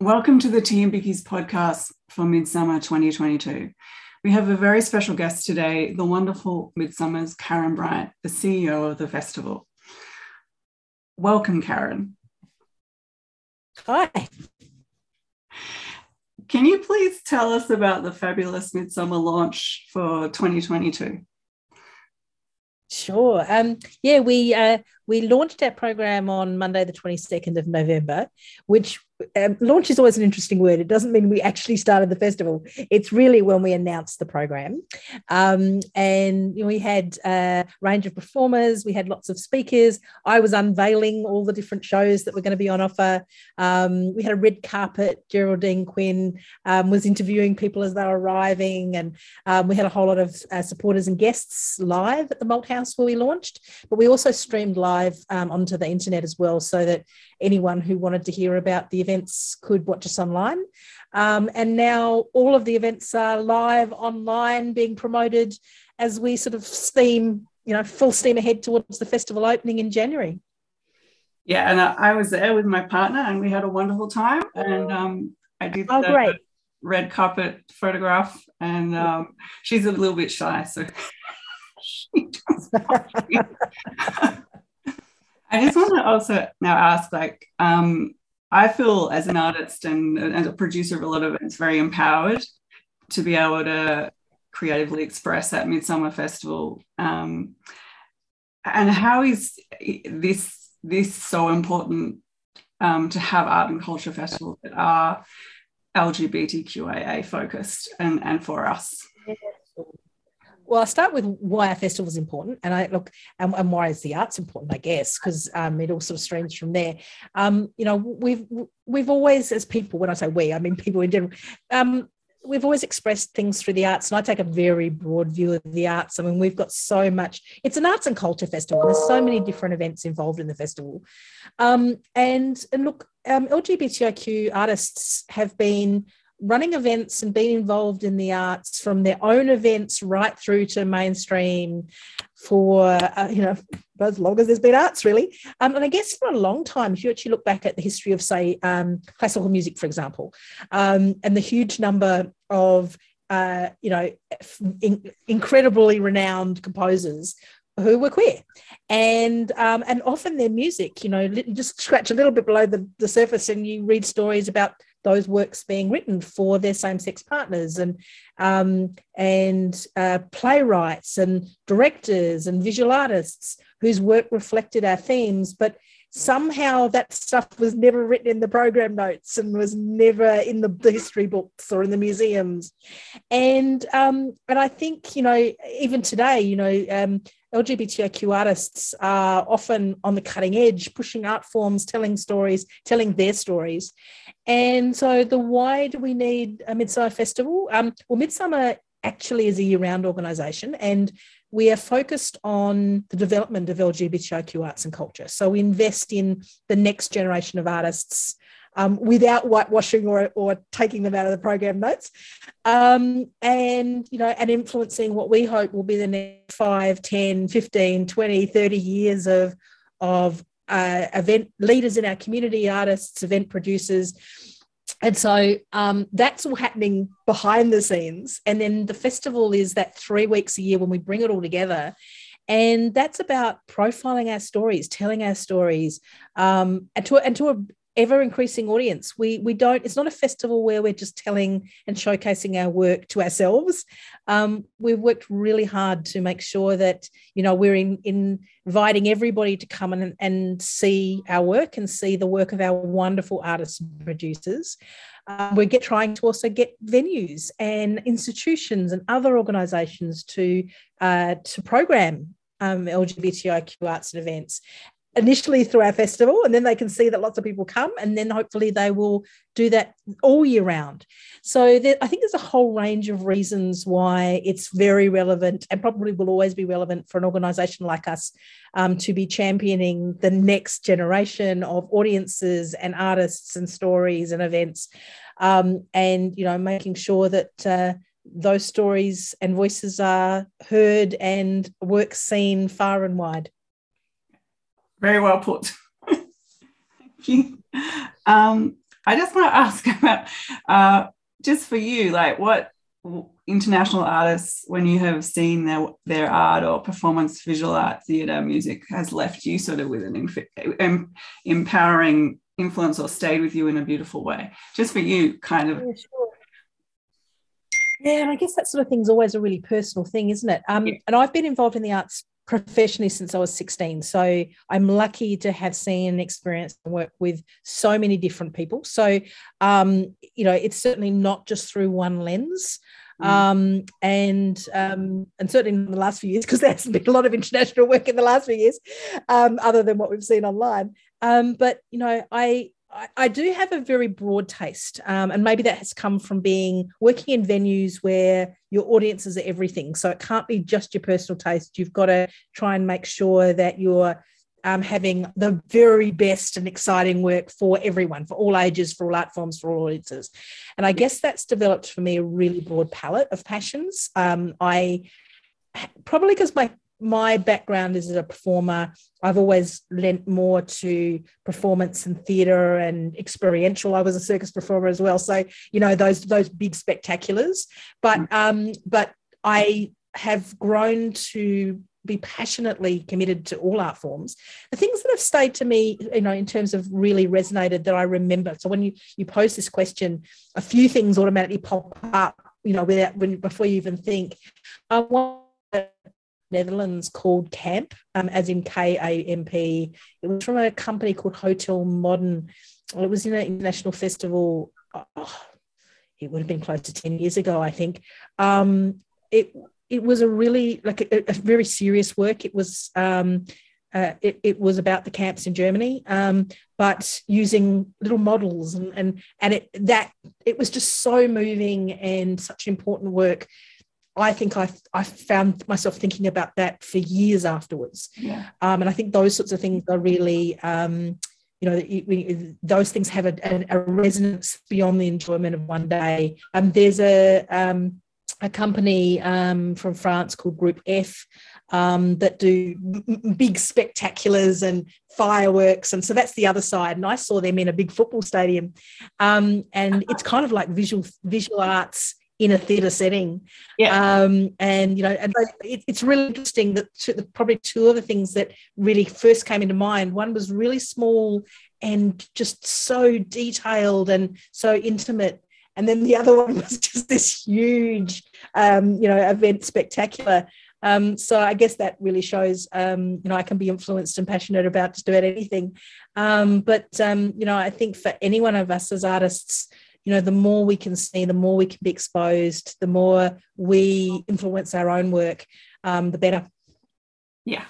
Welcome to the Tea and Bikkies podcast for Midsumma 2022. We have a very special guest today, the wonderful Midsumma's Karen Bryant, the CEO of the festival. Welcome, Karen. Hi. Can you please tell us about the fabulous Midsumma launch for 2022? Sure. Um, yeah, we uh, we launched our program on Monday, the 22nd of November, which um, launch is always an interesting word. It doesn't mean we actually started the festival. It's really when we announced the program. Um, and you know, we had a range of performers, we had lots of speakers. I was unveiling all the different shows that were going to be on offer. Um, we had a red carpet. Geraldine Quinn um, was interviewing people as they were arriving. And um, we had a whole lot of uh, supporters and guests live at the Malthouse where we launched. But we also streamed live um, onto the internet as well so that anyone who wanted to hear about the events could watch us online. Um, and now all of the events are live online, being promoted as we sort of steam, you know, full steam ahead towards the festival opening in January. Yeah, and I, I was there with my partner, and we had a wonderful time. And um, I did oh, the great. red carpet photograph, and um, she's a little bit shy, so she does I just want to also now ask, like, um, I feel as an artist and as a producer of a lot of events, very empowered to be able to creatively express at Midsumma Festival. Um, and how is this this so important um, to have art and culture festivals that are LGBTQIA focused and, and for us? Well, I'll start with why our festival is important, and I look and, and why is the arts important, I guess, because um, it all sort of streams from there. Um, you know, we've we've always, as people, when I say we, I mean people in general, um, we've always expressed things through the arts, and I take a very broad view of the arts. I mean, we've got so much. It's an arts and culture festival. There's so many different events involved in the festival, um, and and look, um, LGBTIQ artists have been running events and being involved in the arts from their own events right through to mainstream for uh, you know as long as there's been arts really. Um, and i guess for a long time if you actually look back at the history of say um, classical music for example um, and the huge number of uh, you know in, incredibly renowned composers who were queer. And um, and often their music you know just scratch a little bit below the, the surface and you read stories about those works being written for their same-sex partners and um, and uh, playwrights and directors and visual artists whose work reflected our themes. But somehow that stuff was never written in the program notes and was never in the, history books or in the museums. And um, and i think you know even today you know um, LGBTIQ artists are often on the cutting edge, pushing art forms, telling stories, telling their stories. And so, the why do we need a Midsumma Festival? Um, well, Midsumma actually is a year round organisation and we are focused on the development of LGBTIQ arts and culture. So, we invest in the next generation of artists um, without whitewashing or, or taking them out of the program notes. Um, and, you know, and influencing what we hope will be the next 5, 10, 15, 20, 30 years of, of uh, event leaders in our community, artists, event producers. And so um, that's all happening behind the scenes. And then the festival is that three weeks a year when we bring it all together. And that's about profiling our stories, telling our stories, um, and to and to a, ever increasing audience. We we don't. It's not a festival where we're just telling and showcasing our work to ourselves. Um, we've worked really hard to make sure that you know we're in, in inviting everybody to come and, and see our work and see the work of our wonderful artists and producers. Um, we're get, trying to also get venues and institutions and other organisations to uh, to program um, LGBTIQ arts and events initially through our festival and then they can see that lots of people come and then hopefully they will do that all year round. So there, i think there's a whole range of reasons why it's very relevant and probably will always be relevant for an organization like us um, to be championing the next generation of audiences and artists and stories and events um, and you know making sure that uh, those stories and voices are heard and work seen far and wide very well put. Thank you. Um, I just want to ask about uh, just for you, like what international artists, when you have seen their their art or performance, visual art, theatre, music, has left you sort of with an empowering influence or stayed with you in a beautiful way. Just for you, kind of. Yeah, sure. Yeah, and I guess that sort of thing is always a really personal thing, isn't it? Um, yeah. And I've been involved in the arts professionally since I was 16. So I'm lucky to have seen and experienced and work with so many different people. So, um, you know, it's certainly not just through one lens. Mm. Um, and um, and certainly in the last few years, because there's been a lot of international work in the last few years, um, other than what we've seen online. Um, but you know, I I, I do have a very broad taste, um, and maybe that has come from being working in venues where your audiences are everything. So it can't be just your personal taste. You've got to try and make sure that you're um, having the very best and exciting work for everyone, for all ages, for all art forms, for all audiences. And I guess that's developed for me a really broad palette of passions. Um, I probably because my my background is as a performer. I've always lent more to performance and theatre and experiential. I was a circus performer as well, so you know those those big spectaculars. But mm. um, but I have grown to be passionately committed to all art forms. The things that have stayed to me, you know, in terms of really resonated that I remember. So when you you pose this question, a few things automatically pop up, you know, without when before you even think. I one Netherlands called Camp, um, as in K A M P. It was from a company called Hotel Modern. It was in an international festival. Oh, it would have been close to 10 years ago, I think. Um, it it was a really like a, a very serious work. It was um, uh, it, it, was about the camps in Germany, um, but using little models and and and it that it was just so moving and such important work I think I I found myself thinking about that for years afterwards. Yeah. Um, and I think those sorts of things are really, um, you know, those things have a, a, resonance beyond the enjoyment of one day. Um, there's a um, a company um, from France called Groupe F um, that do big spectaculars and fireworks, and so that's the other side. And I saw them in a big football stadium, um, and it's kind of like visual visual arts in a theatre setting. Yeah. Um, and you know, and it, it's really interesting that two, probably two of the things that really first came into mind. One was really small and just so detailed and so intimate. And then the other one was just this huge, um, you know, event spectacular. Um, so I guess that really shows, um, you know, I can be influenced and passionate about just about anything. Um, but um, you know, I think for any one of us as artists, you know the more we can see the more we can be exposed the more we influence our own work um, the better yeah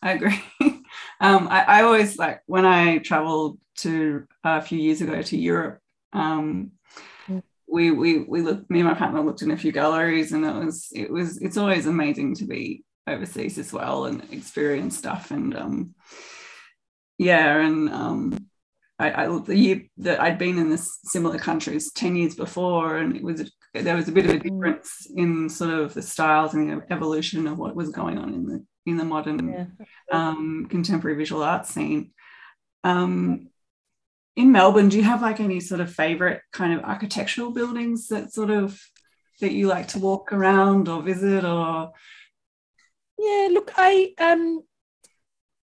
i agree um, I, I, always like when i traveled to a few years ago to europe um, mm. we we we looked me and my partner looked in a few galleries and it was it was it's always amazing to be overseas as well and experience stuff and um yeah and um I, I the year that I'd been in this similar countries 10 years before, and it was there was a bit of a mm. difference in sort of the styles and the evolution of what was going on in the in the modern yeah. um, contemporary visual art scene. Um, in Melbourne, do you have like any sort of favorite kind of architectural buildings that sort of that you like to walk around or visit or? Yeah, look, I um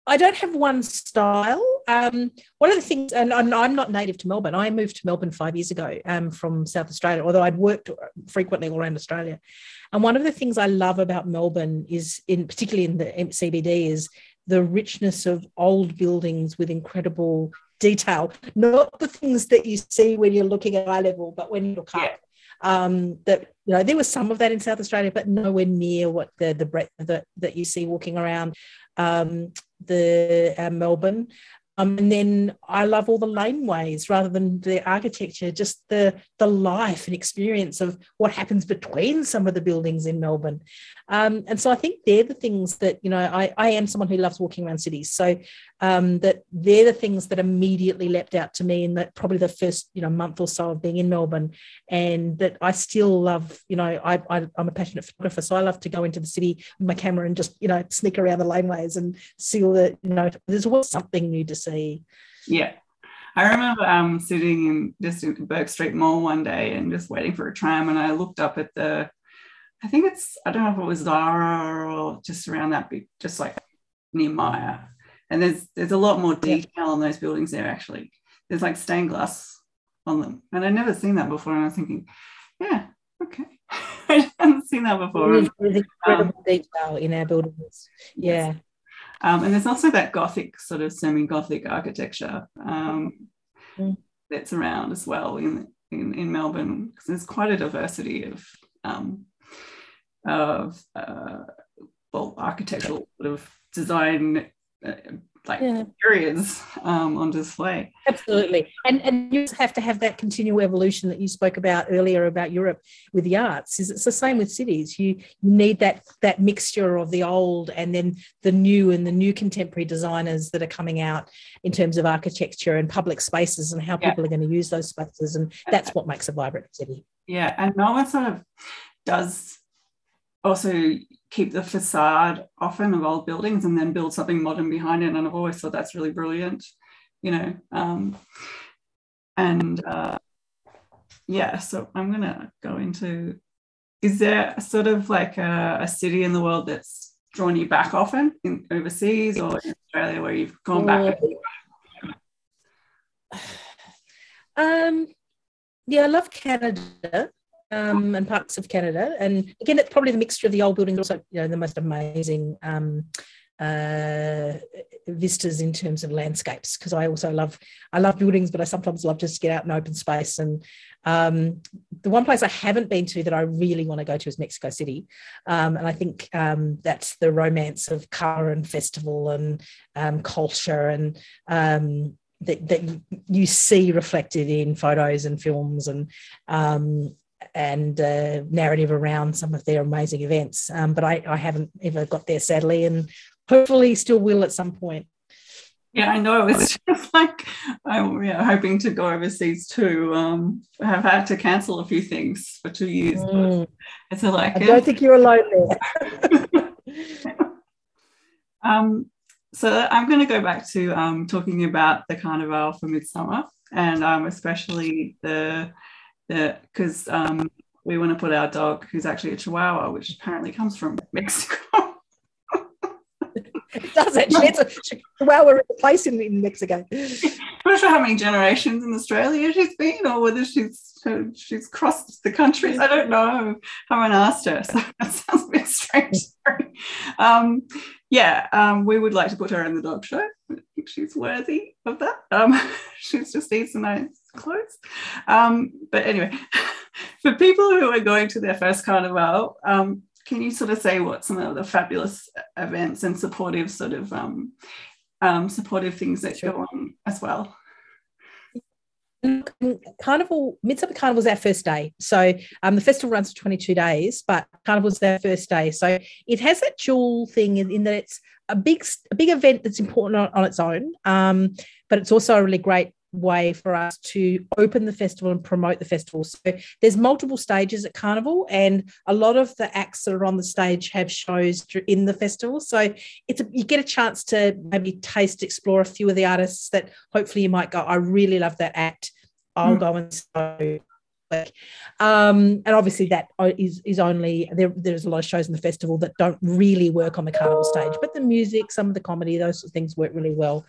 I don't have one style. Um, one of the things, and I'm not native to Melbourne. I moved to Melbourne five years ago um, from South Australia, although I'd worked frequently all around Australia. And one of the things I love about Melbourne is, in particularly in the CBD, is the richness of old buildings with incredible detail. Not the things that you see when you're looking at eye level, but when you look yeah. up. Um, that you know there was some of that in South Australia, but nowhere near what the the breadth that that you see walking around um, the uh, Melbourne. Um, and then I love all the laneways rather than the architecture, just the the life and experience of what happens between some of the buildings in Melbourne. Um, and so I think they're the things that, you know, I, I am someone who loves walking around cities. So um, that they're the things that immediately leapt out to me in that probably the first, you know, month or so of being in Melbourne. And that I still love, you know, I, I, I'm a passionate photographer. So I love to go into the city with my camera and just, you know, sneak around the laneways and see all the, you know, there's always something new to see. Yeah. I remember um, sitting in just in Bourke Street Mall one day and just waiting for a tram, and I looked up at the I think it's, I don't know if it was Zara or just around that bit, just like near Myer. And there's there's a lot more detail yeah. on those buildings there actually. There's like stained glass on them. And I'd never seen that before. And I was thinking, yeah, okay. I haven't seen that before. There's incredible um, detail in our buildings. Yeah. Yes. Um, and there's also that Gothic sort of semi-Gothic architecture um, mm. that's around as well in in, in Melbourne because there's quite a diversity of um, of uh, well architectural sort of design like yeah. periods um, on display. Absolutely, and and you have to have that continual evolution that you spoke about earlier about Europe with the arts. Is it's the same with cities. You you need that that mixture of the old and then the new and the new contemporary designers that are coming out in terms of architecture and public spaces and how yeah. people are going to use those spaces, and that's what makes a vibrant city. Yeah, and Melbourne sort of does also keep the facade often of old buildings and then build something modern behind it. And I've always thought that's really brilliant, you know. Um, and uh, yeah, so I'm going to go into is there sort of like a, a, city in the world that's drawn you back often in overseas or in Australia where you've gone back? Um, yeah, I love Canada um, and parts of Canada. And again, it's probably the mixture of the old buildings, also you know the most amazing um, uh, vistas in terms of landscapes. Because I also love I love buildings, but I sometimes love just to get out in open space. And um, the one place I haven't been to that I really want to go to is Mexico City, um, and I think um, that's the romance of color and festival and um, culture and um, that, that you see reflected in photos and films and um, and uh, narrative around some of their amazing events. Um, but I, I haven't ever got there, sadly, and hopefully still will at some point. Yeah, I know. It's just like I'm yeah, hoping to go overseas too. Um, I have had to cancel a few things for two years. Mm. It's a like. I don't think you're alone there. um, so I'm going to go back to um, talking about the Carnival for Midsumma, and um, especially the because um, we want to put our dog, who's actually a Chihuahua, which apparently comes from Mexico. it does actually. It's a Chihuahua place in, in Mexico. I'm not sure how many generations in Australia she's been, or whether she's she's crossed the countries. I don't know. I haven't asked her, so that sounds a bit strange. Um, yeah, um, we would like to put her in the dog show. I think she's worthy of that. Um, she's just needs nice clothes. Um, but anyway, for people who are going to their first carnival, um, can you sort of say what some of the fabulous events and supportive sort of um, um, supportive things that sure. go on as well? Carnival, Midsumma Carnival is our first day. So um, the festival runs for 22 days, but Carnival is our first day. So it has that dual thing in, in that it's a big, a big event that's important on, on its own, um, but it's also a really great way for us to open the festival and promote the festival. So there's multiple stages at Carnival, and a lot of the acts that are on the stage have shows in the festival. So it's a, you get a chance to maybe taste, explore a few of the artists that hopefully you might go, I really love that act. I'll mm. go and so um, and obviously, that is is only there. There's a lot of shows in the festival that don't really work on the carnival stage, but the music, some of the comedy, those sort of things work really well.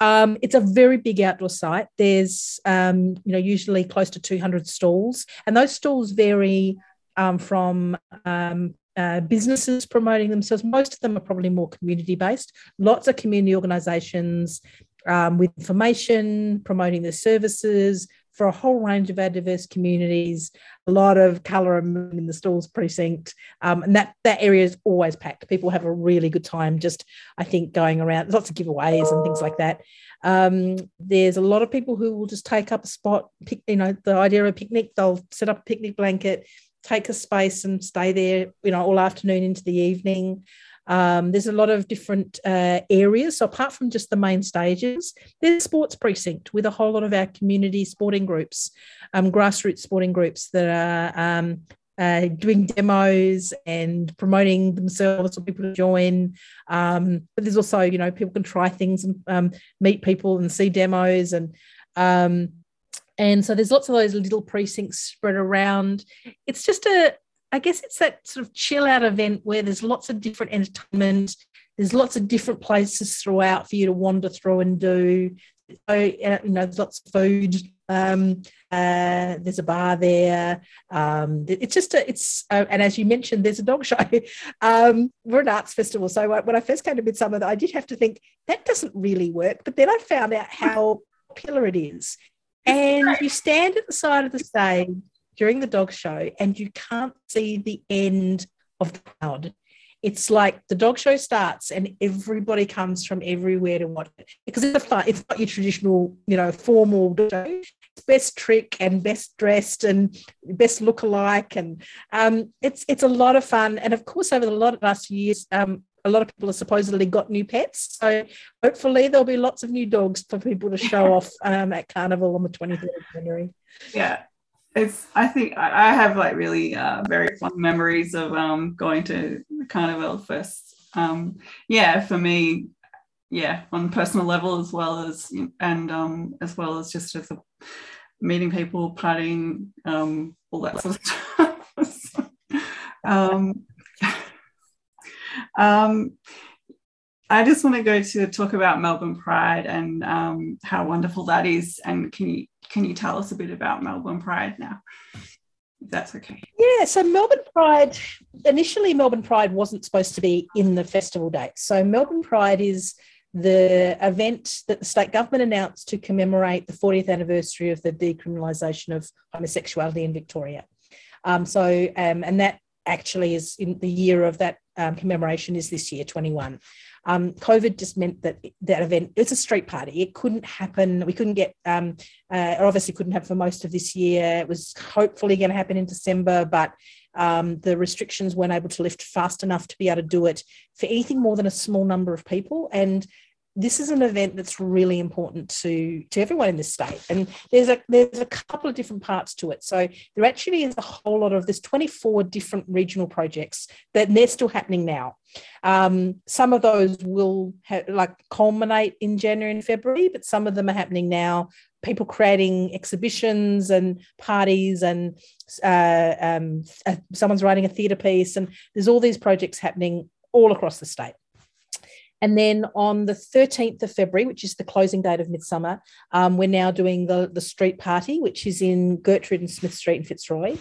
Um, it's a very big outdoor site. There's um, you know usually close to 200 stalls, and those stalls vary um, from um, uh, businesses promoting themselves. Most of them are probably more community based. Lots of community organisations um, with information, promoting their services, for a whole range of our diverse communities. A lot of colour in the stalls precinct, um, and that that area is always packed. People have a really good time. Just I think going around, lots of giveaways and things like that. Um, there's a lot of people who will just take up a spot. Pick, you know, the idea of a picnic. They'll set up a picnic blanket, take a space, and stay there. You know, all afternoon into the evening. Um, there's a lot of different uh, areas. So apart from just the main stages, there's sports precinct with a whole lot of our community sporting groups, um, grassroots sporting groups that are um, uh, doing demos and promoting themselves for people to join. Um, but there's also, you know, people can try things and um, meet people and see demos and um, and so there's lots of those little precincts spread around. It's just a I guess it's that sort of chill out event where there's lots of different entertainment. There's lots of different places throughout for you to wander through and do. So, you know, there's lots of food. Um, uh, there's a bar there. Um, it's just a, it's uh, and as you mentioned, there's a dog show. Um, we're an arts festival, so when I first came to Midsumma, I did have to think that doesn't really work. But then I found out how popular it is, and you stand at the side of the stage during the dog show and you can't see the end of the crowd. It's like the dog show starts and everybody comes from everywhere to watch it because it's a fun, it's not your traditional, you know, formal show. It's best trick and best dressed and best look alike. And um, it's it's a lot of fun. And of course, over the lot of last years, um, a lot of people have supposedly got new pets. So hopefully there'll be lots of new dogs for people to show off um, at Carnival on the 23rd of January. Yeah, it's i think i have like really uh, very fond memories of um, going to carnival first um, yeah for me yeah on a personal level as well as and um, as well as just as a, meeting people partying um, all that sort of stuff. Um, um, I just want to go to talk about Melbourne Pride and um, how wonderful that is. And can you can you tell us a bit about Melbourne Pride now? If that's okay. Yeah, so Melbourne Pride, initially, Melbourne Pride wasn't supposed to be in the festival date. So Melbourne Pride is the event that the state government announced to commemorate the 40th anniversary of the decriminalisation of homosexuality in Victoria. Um, so, um, and that actually is in the year of that um, commemoration is this year, 21. Um, COVID just meant that that event, it's a street party. It couldn't happen. We couldn't get, um, uh, obviously couldn't happen for most of this year. It was hopefully going to happen in December, but um, the restrictions weren't able to lift fast enough to be able to do it for anything more than a small number of people. And this is an event that's really important to to everyone in this state. And there's a there's a couple of different parts to it. So there actually is a whole lot of there's 24 different regional projects that they're still happening now. Um, some of those will have, like culminate in january and february but some of them are happening now. People creating exhibitions and parties and uh, um, uh, someone's writing a theatre piece and there's all these projects happening all across the state and then on the 13th of February, which is the closing date of Midsumma, um, we're now doing the, the street party, which is in Gertrude and Smith Street in Fitzroy.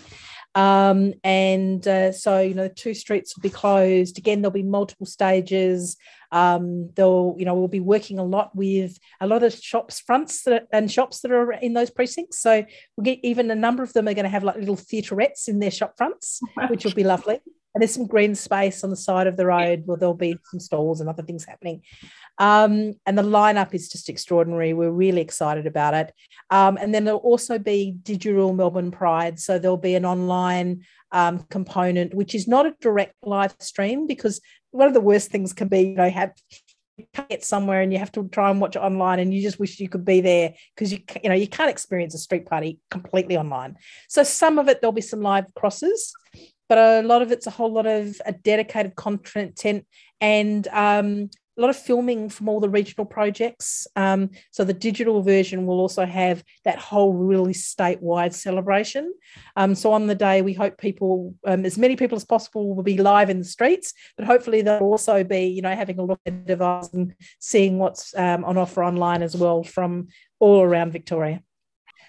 Um, and uh, so, you know, the two streets will be closed. Again, there'll be multiple stages. Um, they'll, you know, we'll be working a lot with a lot of shops fronts that, and shops that are in those precincts. So we'll get even a number of them are going to have like little theatrettes in their shop fronts, which will be lovely and there's some green space on the side of the road where there'll be some stalls and other things happening. Um, and the lineup is just extraordinary. We're really excited about it. Um, and then there'll also be digital Melbourne Pride. So there'll be an online um, component, which is not a direct live stream because one of the worst things can be, you know, have get somewhere and you have to try and watch it online and you just wish you could be there because you you know you can't experience a street party completely online so some of it there'll be some live crosses but a lot of it's a whole lot of a dedicated content and um, a lot of filming from all the regional projects. Um, so the digital version will also have that whole really statewide celebration. Um, so on the day, we hope people, um, as many people as possible, will be live in the streets, but hopefully they'll also be, you know, having a look at the device and seeing what's um, on offer online as well from all around Victoria.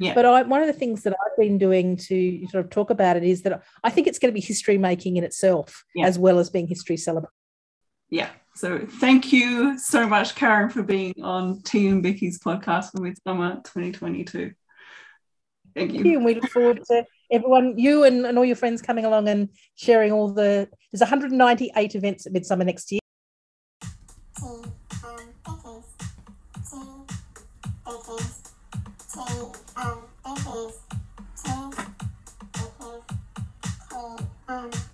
Yeah. But I, one of the things that I've been doing to sort of talk about it is that I think it's going to be history making in itself, yeah. as well as being history celebration. Yeah. So thank you so much, Karen, for being on Tea and Bikkies podcast for Midsumma 2022. Thank you. you. And we look forward to everyone, you and, and all your friends coming along and sharing all the. There's 198 events at Midsumma next year. T um this is T this is T um.